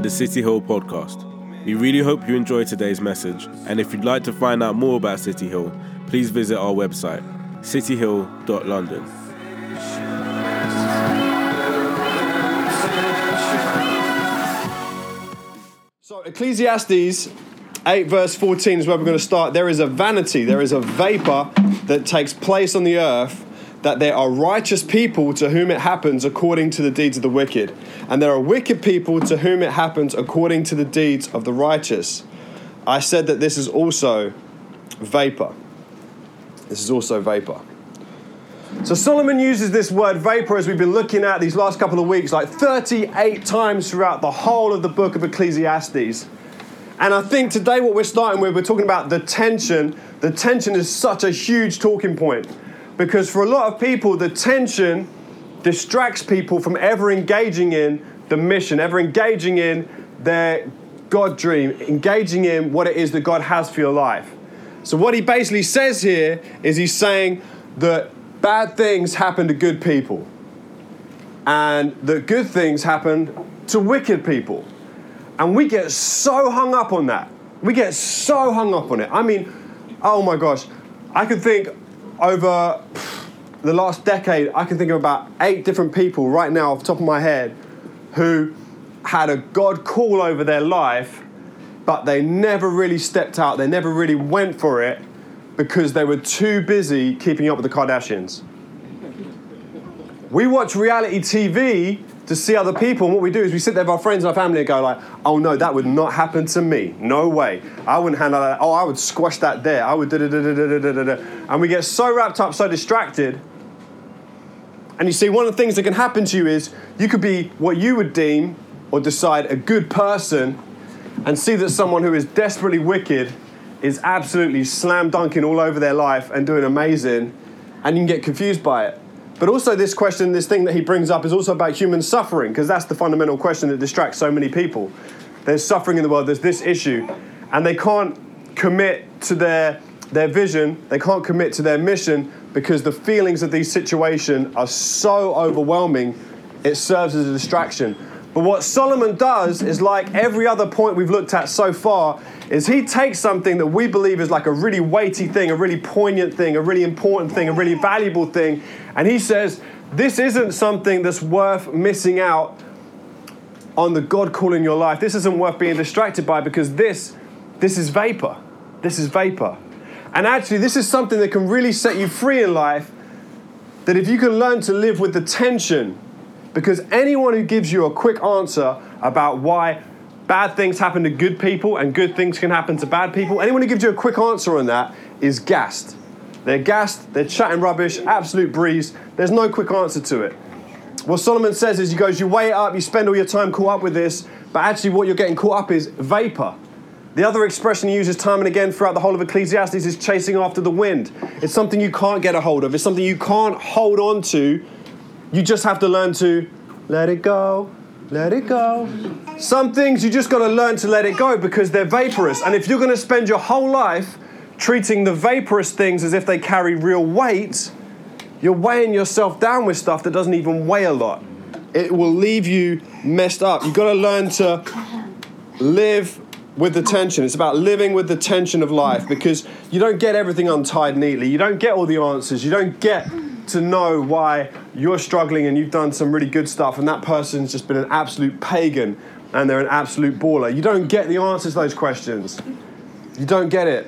the City Hill podcast. We really hope you enjoy today's message, and if you'd like to find out more about City Hill, please visit our website, cityhill.london. So, Ecclesiastes 8, verse 14 is where we're going to start. There is a vanity, there is a vapor that takes place on the earth that there are righteous people to whom it happens according to the deeds of the wicked, and there are wicked people to whom it happens according to the deeds of the righteous. I said that this is also vapor. This is also vapor. So Solomon uses this word vapor as we've been looking at these last couple of weeks, like 38 times throughout the whole of the book of Ecclesiastes. And I think today what we're starting with, we're talking about the tension. The tension is such a huge talking point because for a lot of people, the tension distracts people from ever engaging in the mission, ever engaging in their God dream, engaging in what it is that God has for your life. So, what he basically says here is he's saying that bad things happen to good people, and that good things happen to wicked people. And we get so hung up on that. We get so hung up on it. I mean, oh my gosh, I could think over the last decade, I can think of about eight different people right now off the top of my head who had a God call over their life, but they never really stepped out, they never really went for it because they were too busy keeping up with the Kardashians. We watch reality TV to see other people, and what we do is we sit there with our friends and our family and go like, "Oh no, that would not happen to me. No way. I wouldn't handle that. Oh, I would squash that there. I would da da da da da da da da." And we get so wrapped up, so distracted. And you see, one of the things that can happen to you is you could be what you would deem or decide a good person, and see that someone who is desperately wicked is absolutely slam dunking all over their life and doing amazing, and you can get confused by it. But also, this question, this thing that he brings up, is also about human suffering, because that's the fundamental question that distracts so many people. There's suffering in the world, there's this issue, and they can't commit to their, their vision, they can't commit to their mission because the feelings of these situations are so overwhelming, it serves as a distraction. But what Solomon does is like every other point we've looked at so far, is he takes something that we believe is like a really weighty thing, a really poignant thing, a really important thing, a really valuable thing, and he says, This isn't something that's worth missing out on the God call in your life. This isn't worth being distracted by because this, this is vapor. This is vapor. And actually, this is something that can really set you free in life. That if you can learn to live with the tension, because anyone who gives you a quick answer about why bad things happen to good people and good things can happen to bad people, anyone who gives you a quick answer on that is gassed. They're gassed, they're chatting rubbish, absolute breeze. There's no quick answer to it. What Solomon says is, he goes, you weigh up, you spend all your time caught up with this, but actually what you're getting caught up is vapor. The other expression he uses time and again throughout the whole of Ecclesiastes is chasing after the wind. It's something you can't get a hold of, it's something you can't hold on to. You just have to learn to let it go, let it go. Some things you just got to learn to let it go because they're vaporous. And if you're going to spend your whole life treating the vaporous things as if they carry real weight, you're weighing yourself down with stuff that doesn't even weigh a lot. It will leave you messed up. You've got to learn to live with the tension. It's about living with the tension of life because you don't get everything untied neatly. You don't get all the answers. You don't get to know why you're struggling and you've done some really good stuff and that person's just been an absolute pagan and they're an absolute baller. You don't get the answers to those questions. You don't get it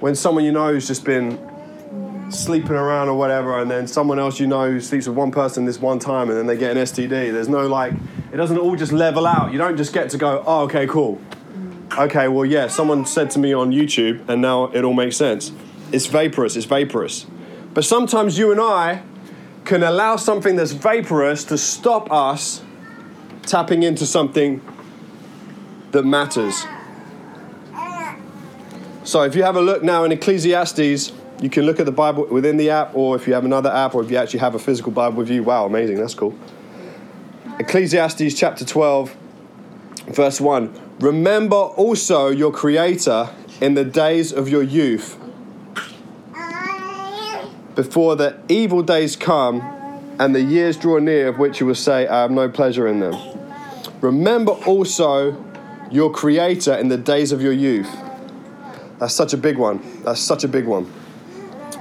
when someone you know has just been sleeping around or whatever, and then someone else you know sleeps with one person this one time and then they get an STD. There's no like, it doesn't all just level out. You don't just get to go, oh, okay, cool. Okay, well, yeah, someone said to me on YouTube, and now it all makes sense. It's vaporous, it's vaporous. But sometimes you and I can allow something that's vaporous to stop us tapping into something that matters. So if you have a look now in Ecclesiastes, you can look at the Bible within the app, or if you have another app, or if you actually have a physical Bible with you. Wow, amazing, that's cool. Ecclesiastes chapter 12, verse 1. Remember also your Creator in the days of your youth, before the evil days come and the years draw near, of which you will say, I have no pleasure in them. Remember also your creator in the days of your youth. That's such a big one. That's such a big one.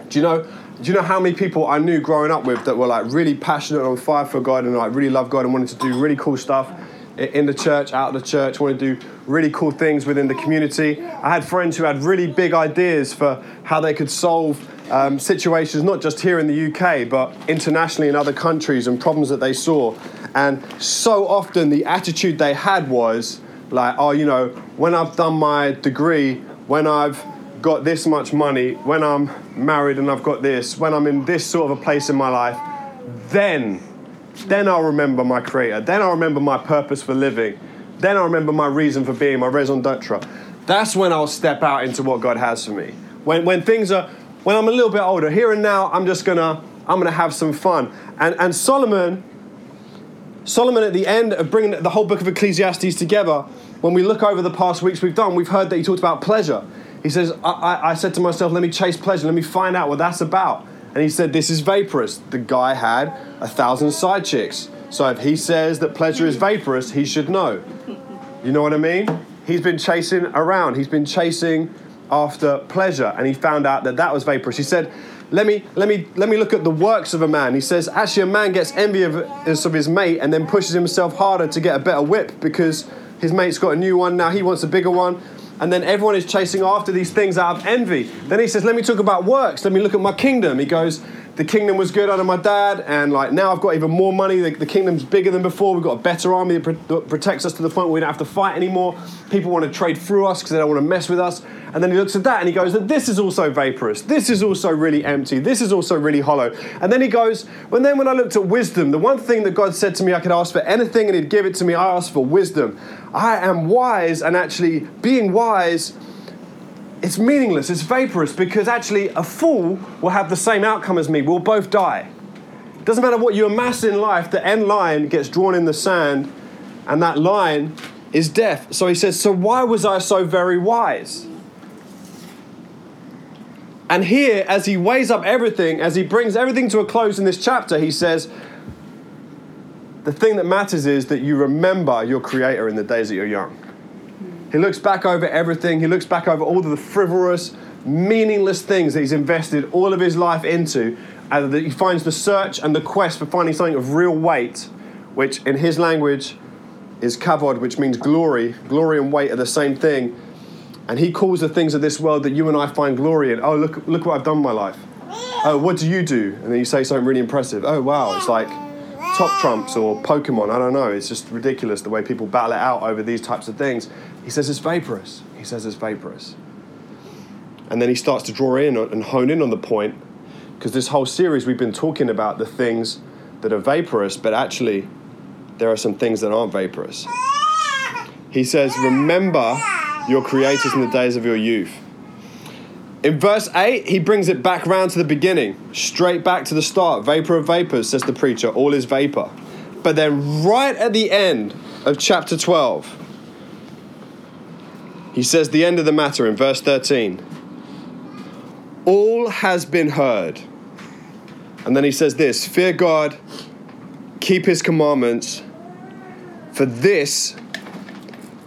Do you know? Do you know how many people I knew growing up with that were like really passionate on fire for God and like really loved God and wanted to do really cool stuff in the church, out of the church, wanted to do really cool things within the community. I had friends who had really big ideas for how they could solve um, situations, not just here in the UK, but internationally in other countries and problems that they saw. And so often the attitude they had was like, oh, you know, when I've done my degree, when I've got this much money, when I'm married and I've got this, when I'm in this sort of a place in my life, then, then I'll remember my creator. Then I'll remember my purpose for living. Then I'll remember my reason for being, my raison d'etre. That's when I'll step out into what God has for me. When, when things are, when I'm a little bit older, here and now, I'm just gonna, I'm gonna have some fun. And, and Solomon, Solomon at the end of bringing the whole book of Ecclesiastes together, when we look over the past weeks we've done, we've heard that he talked about pleasure. He says, I, I, I said to myself, let me chase pleasure, let me find out what that's about. And he said, This is vaporous. The guy had a thousand side chicks. So if he says that pleasure is vaporous, he should know. You know what I mean? He's been chasing around, he's been chasing after pleasure, and he found out that that was vaporous. He said, let me, let, me, let me look at the works of a man. He says, actually, a man gets envy of, of his mate and then pushes himself harder to get a better whip because his mate's got a new one, now he wants a bigger one. And then everyone is chasing after these things out of envy. Then he says, Let me talk about works. Let me look at my kingdom. He goes, the kingdom was good under my dad, and like now I've got even more money. The, the kingdom's bigger than before. We've got a better army that, that protects us to the point where we don't have to fight anymore. People want to trade through us because they don't want to mess with us. And then he looks at that and he goes, "That "This is also vaporous. This is also really empty. This is also really hollow." And then he goes, "When then when I looked at wisdom, the one thing that God said to me I could ask for anything and He'd give it to me, I asked for wisdom. I am wise, and actually being wise." It's meaningless, it's vaporous, because actually a fool will have the same outcome as me. We'll both die. It doesn't matter what you amass in life, the end line gets drawn in the sand, and that line is death. So he says, So why was I so very wise? And here, as he weighs up everything, as he brings everything to a close in this chapter, he says, The thing that matters is that you remember your Creator in the days that you're young. He looks back over everything. He looks back over all of the frivolous, meaningless things that he's invested all of his life into. And he finds the search and the quest for finding something of real weight, which in his language is kavod, which means glory. Glory and weight are the same thing. And he calls the things of this world that you and I find glory in. Oh, look, look what I've done in my life. Oh, what do you do? And then you say something really impressive. Oh, wow, it's like top trumps or Pokemon. I don't know. It's just ridiculous the way people battle it out over these types of things. He says it's vaporous. He says it's vaporous. And then he starts to draw in and hone in on the point because this whole series we've been talking about the things that are vaporous, but actually there are some things that aren't vaporous. He says, Remember your creators in the days of your youth. In verse 8, he brings it back round to the beginning, straight back to the start. Vapor of vapors, says the preacher, all is vapor. But then, right at the end of chapter 12, he says the end of the matter in verse 13 All has been heard. And then he says this Fear God, keep his commandments, for this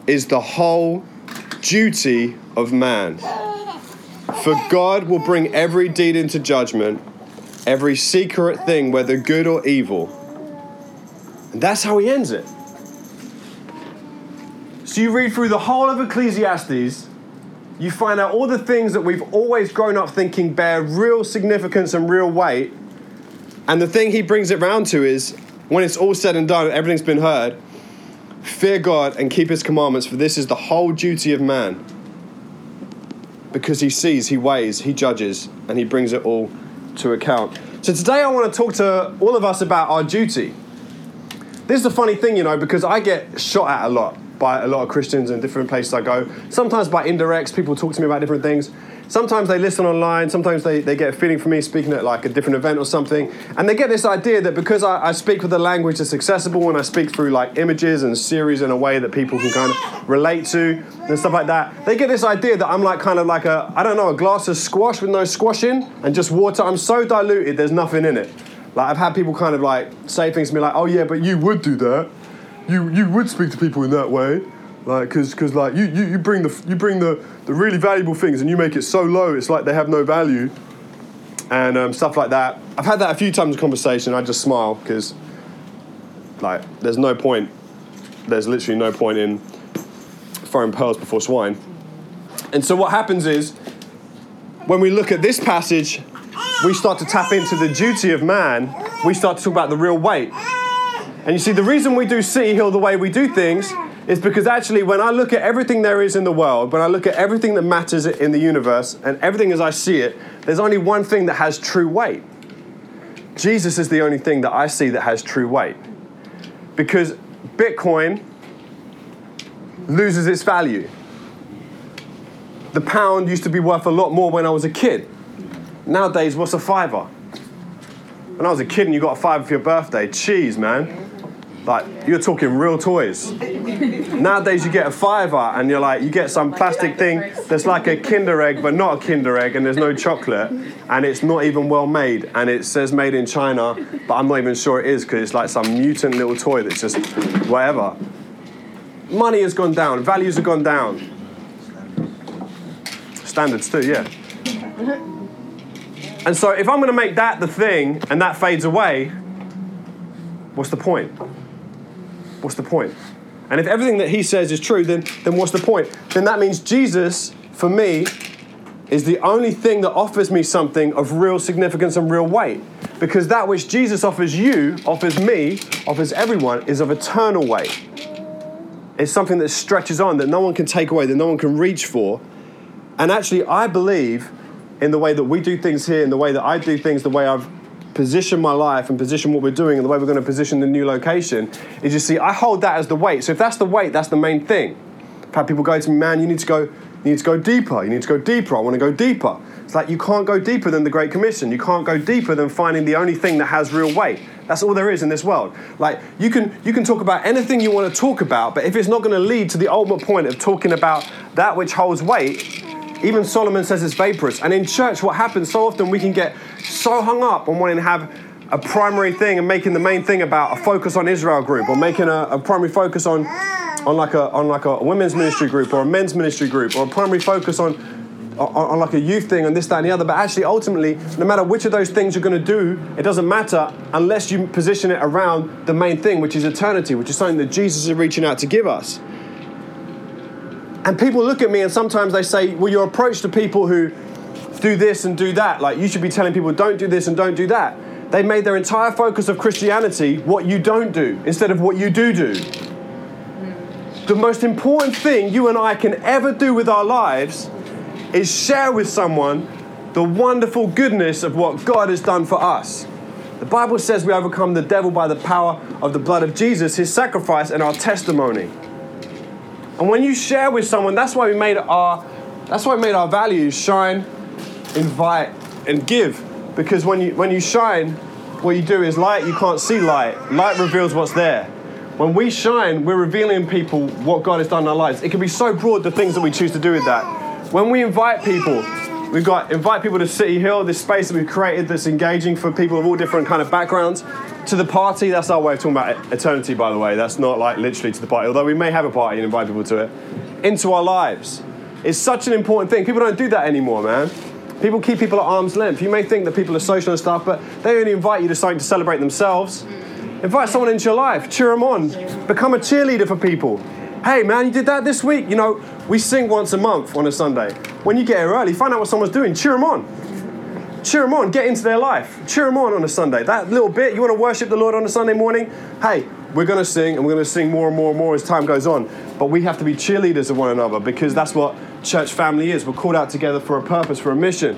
is the whole duty of man. For God will bring every deed into judgment, every secret thing, whether good or evil. And that's how he ends it. So you read through the whole of Ecclesiastes, you find out all the things that we've always grown up thinking bear real significance and real weight. And the thing he brings it round to is when it's all said and done, everything's been heard, fear God and keep his commandments, for this is the whole duty of man. Because he sees, he weighs, he judges, and he brings it all to account. So today I want to talk to all of us about our duty. This is a funny thing, you know, because I get shot at a lot by a lot of Christians in different places I go. Sometimes by indirects, people talk to me about different things. Sometimes they listen online, sometimes they, they get a feeling from me speaking at like a different event or something, and they get this idea that because I, I speak with a language that's accessible and I speak through like images and series in a way that people can kind of relate to and stuff like that, they get this idea that I'm like kind of like a, I don't know, a glass of squash with no squash in and just water. I'm so diluted, there's nothing in it. Like I've had people kind of like say things to me like, oh yeah, but you would do that you you would speak to people in that way. Like, cause, cause like you, you, you bring the you bring the, the really valuable things and you make it so low, it's like they have no value, and um, stuff like that. I've had that a few times in conversation. I just smile because, like, there's no point. There's literally no point in throwing pearls before swine. And so what happens is, when we look at this passage, we start to tap into the duty of man. We start to talk about the real weight. And you see, the reason we do City Hill the way we do things is because actually, when I look at everything there is in the world, when I look at everything that matters in the universe, and everything as I see it, there's only one thing that has true weight. Jesus is the only thing that I see that has true weight. Because Bitcoin loses its value. The pound used to be worth a lot more when I was a kid. Nowadays, what's a fiver? When I was a kid and you got a fiver for your birthday, cheese, man. Like, you're talking real toys. Nowadays, you get a fiver and you're like, you get some plastic thing that's like a Kinder egg, but not a Kinder egg, and there's no chocolate, and it's not even well made, and it says made in China, but I'm not even sure it is because it's like some mutant little toy that's just whatever. Money has gone down, values have gone down. Standards too, yeah. And so, if I'm going to make that the thing and that fades away, what's the point? What's the point? And if everything that he says is true, then, then what's the point? Then that means Jesus, for me, is the only thing that offers me something of real significance and real weight. Because that which Jesus offers you, offers me, offers everyone, is of eternal weight. It's something that stretches on, that no one can take away, that no one can reach for. And actually, I believe in the way that we do things here, in the way that I do things, the way I've position my life and position what we're doing and the way we're going to position the new location is you see, I hold that as the weight. So if that's the weight, that's the main thing. I've had people go to me, man, you need to go, you need to go deeper. You need to go deeper. I want to go deeper. It's like you can't go deeper than the Great Commission. You can't go deeper than finding the only thing that has real weight. That's all there is in this world. Like you can you can talk about anything you want to talk about, but if it's not going to lead to the ultimate point of talking about that which holds weight, even Solomon says it's vaporous. And in church, what happens so often, we can get so hung up on wanting to have a primary thing and making the main thing about a focus on Israel group or making a, a primary focus on, on, like a, on like a women's ministry group or a men's ministry group or a primary focus on, on, on like a youth thing and this, that, and the other. But actually, ultimately, no matter which of those things you're going to do, it doesn't matter unless you position it around the main thing, which is eternity, which is something that Jesus is reaching out to give us. And people look at me and sometimes they say, well, your approach to people who do this and do that, like you should be telling people, don't do this and don't do that. They made their entire focus of Christianity what you don't do instead of what you do do. The most important thing you and I can ever do with our lives is share with someone the wonderful goodness of what God has done for us. The Bible says we overcome the devil by the power of the blood of Jesus, his sacrifice, and our testimony. And when you share with someone, that's why we made our that's why we made our values shine, invite, and give. Because when you when you shine, what you do is light, you can't see light. Light reveals what's there. When we shine, we're revealing people what God has done in our lives. It can be so broad the things that we choose to do with that. When we invite people, we've got invite people to City Hill, this space that we've created that's engaging for people of all different kind of backgrounds to the party, that's our way of talking about eternity, by the way. That's not like literally to the party, although we may have a party and invite people to it. Into our lives. It's such an important thing. People don't do that anymore, man. People keep people at arm's length. You may think that people are social and stuff, but they only invite you to something to celebrate themselves. Invite someone into your life, cheer them on, become a cheerleader for people. Hey, man, you did that this week. You know, we sing once a month on a Sunday. When you get here early, find out what someone's doing, cheer them on cheer them on, get into their life. Cheer them on on a Sunday. That little bit, you want to worship the Lord on a Sunday morning? Hey, we're going to sing and we're going to sing more and more and more as time goes on. But we have to be cheerleaders of one another because that's what church family is. We're called out together for a purpose, for a mission.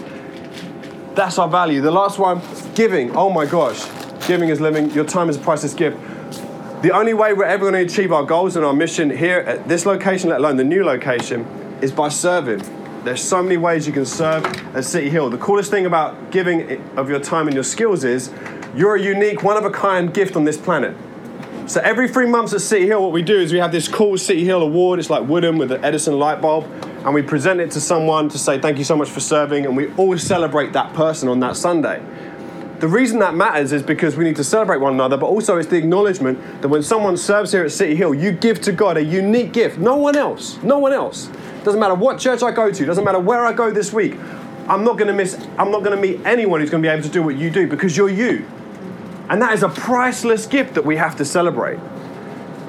That's our value. The last one, giving. Oh my gosh. Giving is living. Your time is a priceless gift. The only way we're ever going to achieve our goals and our mission here at this location, let alone the new location, is by serving there's so many ways you can serve at City Hill. The coolest thing about giving of your time and your skills is you're a unique, one of a kind gift on this planet. So every three months at City Hill, what we do is we have this cool City Hill award. It's like Woodham with the Edison light bulb, and we present it to someone to say thank you so much for serving, and we always celebrate that person on that Sunday. The reason that matters is because we need to celebrate one another, but also it's the acknowledgement that when someone serves here at City Hill, you give to God a unique gift. No one else. No one else. Doesn't matter what church I go to, doesn't matter where I go this week. I'm not going to miss I'm not going to meet anyone who's going to be able to do what you do because you're you. And that is a priceless gift that we have to celebrate.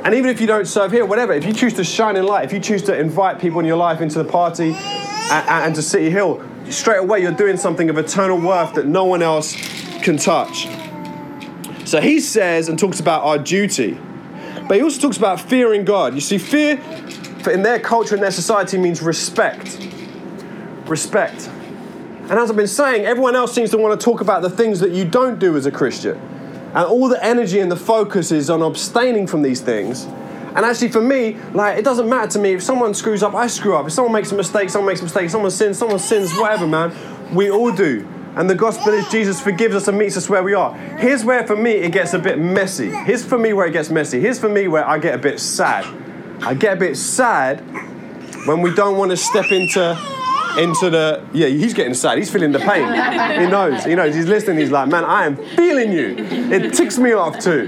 And even if you don't serve here, whatever, if you choose to shine in light, if you choose to invite people in your life into the party and, and to City Hill, straight away you're doing something of eternal worth that no one else can touch. So he says and talks about our duty, but he also talks about fearing God. You see, fear in their culture and their society means respect. Respect. And as I've been saying, everyone else seems to want to talk about the things that you don't do as a Christian. And all the energy and the focus is on abstaining from these things. And actually, for me, like, it doesn't matter to me if someone screws up, I screw up. If someone makes a mistake, someone makes a mistake. Someone sins, someone sins, whatever, man. We all do. And the gospel is Jesus forgives us and meets us where we are. Here's where, for me, it gets a bit messy. Here's for me where it gets messy. Here's for me where I get a bit sad. I get a bit sad when we don't want to step into into the yeah he's getting sad. He's feeling the pain. He knows. He knows. He's listening. He's like man i am feeling you. It ticks me off too.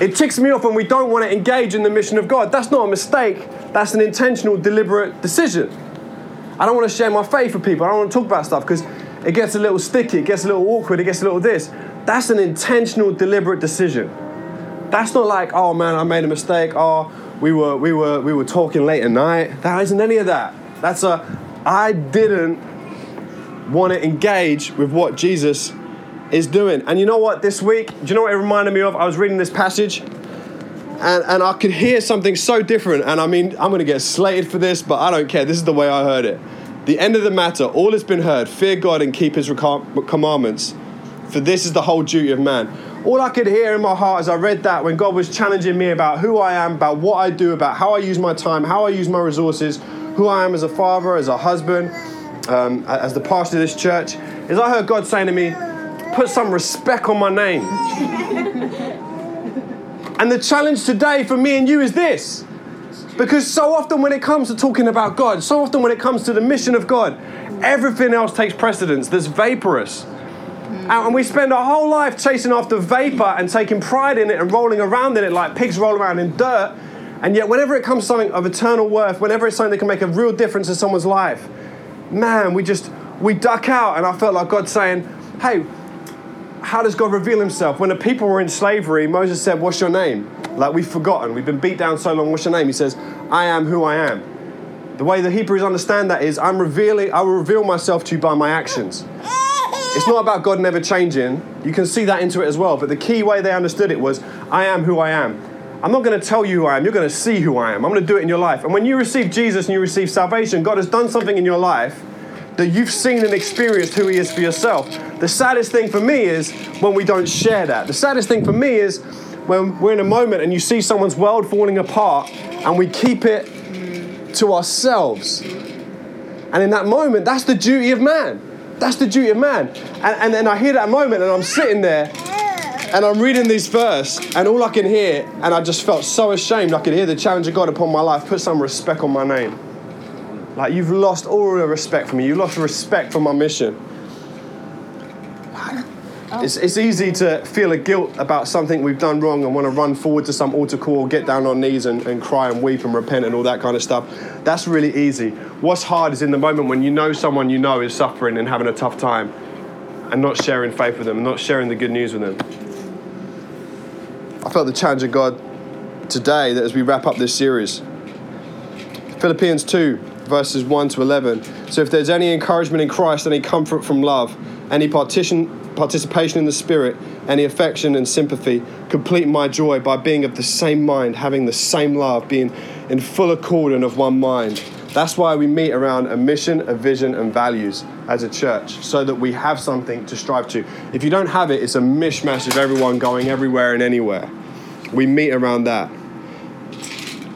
It ticks me off when we don't want to engage in the mission of god. That's not a mistake. That's an intentional deliberate decision. I don't want to share my faith with people. I don't want to talk about stuff because it gets a little sticky it gets a little awkward it gets a little this. That's an intentional deliberate decision. That's not like oh man i made a mistake. Oh we were we were we were talking late at night. That isn't any of that that's a, I didn't want to engage with what Jesus is doing. And you know what, this week, do you know what it reminded me of? I was reading this passage and, and I could hear something so different. And I mean, I'm going to get slated for this, but I don't care. This is the way I heard it. The end of the matter, all has been heard. Fear God and keep his commandments, for this is the whole duty of man. All I could hear in my heart as I read that when God was challenging me about who I am, about what I do, about how I use my time, how I use my resources, who I am as a father, as a husband, um, as the pastor of this church, is I heard God saying to me, put some respect on my name. and the challenge today for me and you is this. Because so often when it comes to talking about God, so often when it comes to the mission of God, everything else takes precedence. There's vaporous. And we spend our whole life chasing after vapor and taking pride in it and rolling around in it like pigs roll around in dirt and yet, whenever it comes to something of eternal worth, whenever it's something that can make a real difference in someone's life, man, we just, we duck out. And I felt like God saying, hey, how does God reveal himself? When the people were in slavery, Moses said, What's your name? Like we've forgotten. We've been beat down so long. What's your name? He says, I am who I am. The way the Hebrews understand that is, I'm revealing, I will reveal myself to you by my actions. It's not about God never changing. You can see that into it as well. But the key way they understood it was, I am who I am. I'm not going to tell you who I am. You're going to see who I am. I'm going to do it in your life. And when you receive Jesus and you receive salvation, God has done something in your life that you've seen and experienced who He is for yourself. The saddest thing for me is when we don't share that. The saddest thing for me is when we're in a moment and you see someone's world falling apart and we keep it to ourselves. And in that moment, that's the duty of man. That's the duty of man. And, and then I hear that moment and I'm sitting there and I'm reading this verse, and all I can hear, and I just felt so ashamed, I could hear the challenge of God upon my life put some respect on my name. Like, you've lost all the respect for me, you lost respect for my mission. It's, oh. it's easy to feel a guilt about something we've done wrong and want to run forward to some altar call, get down on knees and, and cry and weep and repent and all that kind of stuff. That's really easy. What's hard is in the moment when you know someone you know is suffering and having a tough time and not sharing faith with them, not sharing the good news with them. I felt the challenge of God today that as we wrap up this series. Philippians 2, verses 1 to 11. So if there's any encouragement in Christ, any comfort from love, any partition, participation in the Spirit, any affection and sympathy, complete my joy by being of the same mind, having the same love, being in full accord and of one mind. That's why we meet around a mission, a vision, and values as a church, so that we have something to strive to. If you don't have it, it's a mishmash of everyone going everywhere and anywhere. We meet around that.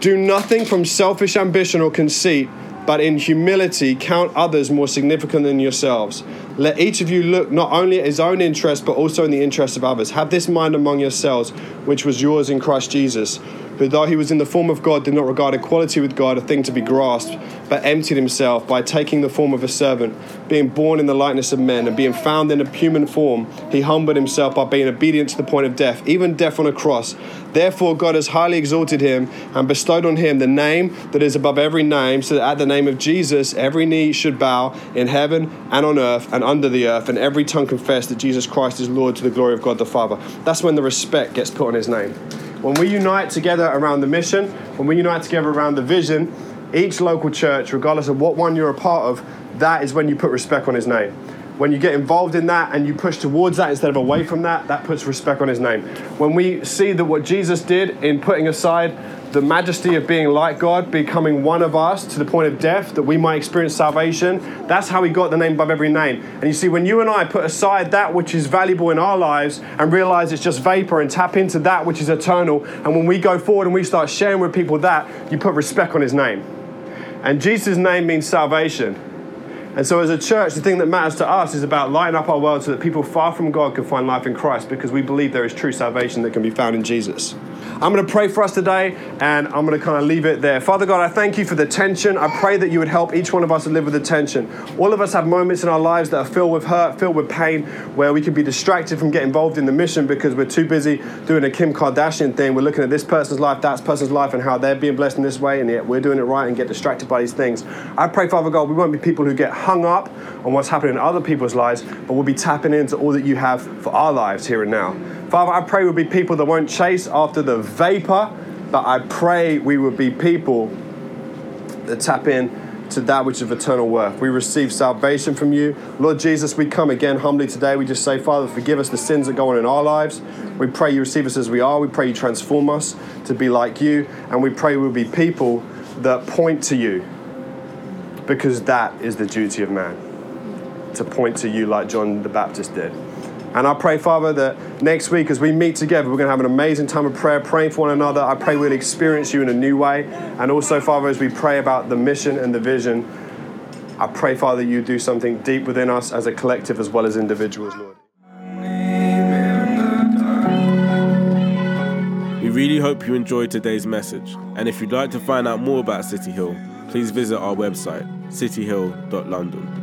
Do nothing from selfish ambition or conceit, but in humility count others more significant than yourselves. Let each of you look not only at his own interest, but also in the interest of others. Have this mind among yourselves, which was yours in Christ Jesus who, though he was in the form of God, did not regard equality with God a thing to be grasped, but emptied himself by taking the form of a servant, being born in the likeness of men, and being found in a human form, he humbled himself by being obedient to the point of death, even death on a cross. Therefore, God has highly exalted him and bestowed on him the name that is above every name, so that at the name of Jesus every knee should bow in heaven and on earth and under the earth, and every tongue confess that Jesus Christ is Lord to the glory of God the Father. That's when the respect gets put on his name. When we unite together around the mission, when we unite together around the vision, each local church, regardless of what one you're a part of, that is when you put respect on his name. When you get involved in that and you push towards that instead of away from that, that puts respect on his name. When we see that what Jesus did in putting aside the majesty of being like God, becoming one of us to the point of death that we might experience salvation. That's how he got the name above every name. And you see, when you and I put aside that which is valuable in our lives and realize it's just vapor and tap into that which is eternal, and when we go forward and we start sharing with people that, you put respect on his name. And Jesus' name means salvation. And so, as a church, the thing that matters to us is about lighting up our world so that people far from God can find life in Christ because we believe there is true salvation that can be found in Jesus. I'm going to pray for us today and I'm going to kind of leave it there. Father God, I thank you for the tension. I pray that you would help each one of us to live with the tension. All of us have moments in our lives that are filled with hurt, filled with pain, where we can be distracted from getting involved in the mission because we're too busy doing a Kim Kardashian thing. We're looking at this person's life, that person's life, and how they're being blessed in this way, and yet we're doing it right and get distracted by these things. I pray, Father God, we won't be people who get hung up on what's happening in other people's lives, but we'll be tapping into all that you have for our lives here and now. Father, I pray we'll be people that won't chase after the vapor, but I pray we will be people that tap in to that which is of eternal worth. We receive salvation from you. Lord Jesus, we come again humbly today. We just say, Father, forgive us the sins that go on in our lives. We pray you receive us as we are. We pray you transform us to be like you. And we pray we'll be people that point to you because that is the duty of man to point to you like John the Baptist did. And I pray, Father, that next week as we meet together, we're going to have an amazing time of prayer, praying for one another. I pray we'll experience you in a new way. And also, Father, as we pray about the mission and the vision, I pray, Father, you do something deep within us as a collective as well as individuals, Lord. We really hope you enjoyed today's message. And if you'd like to find out more about City Hill, please visit our website, cityhill.london.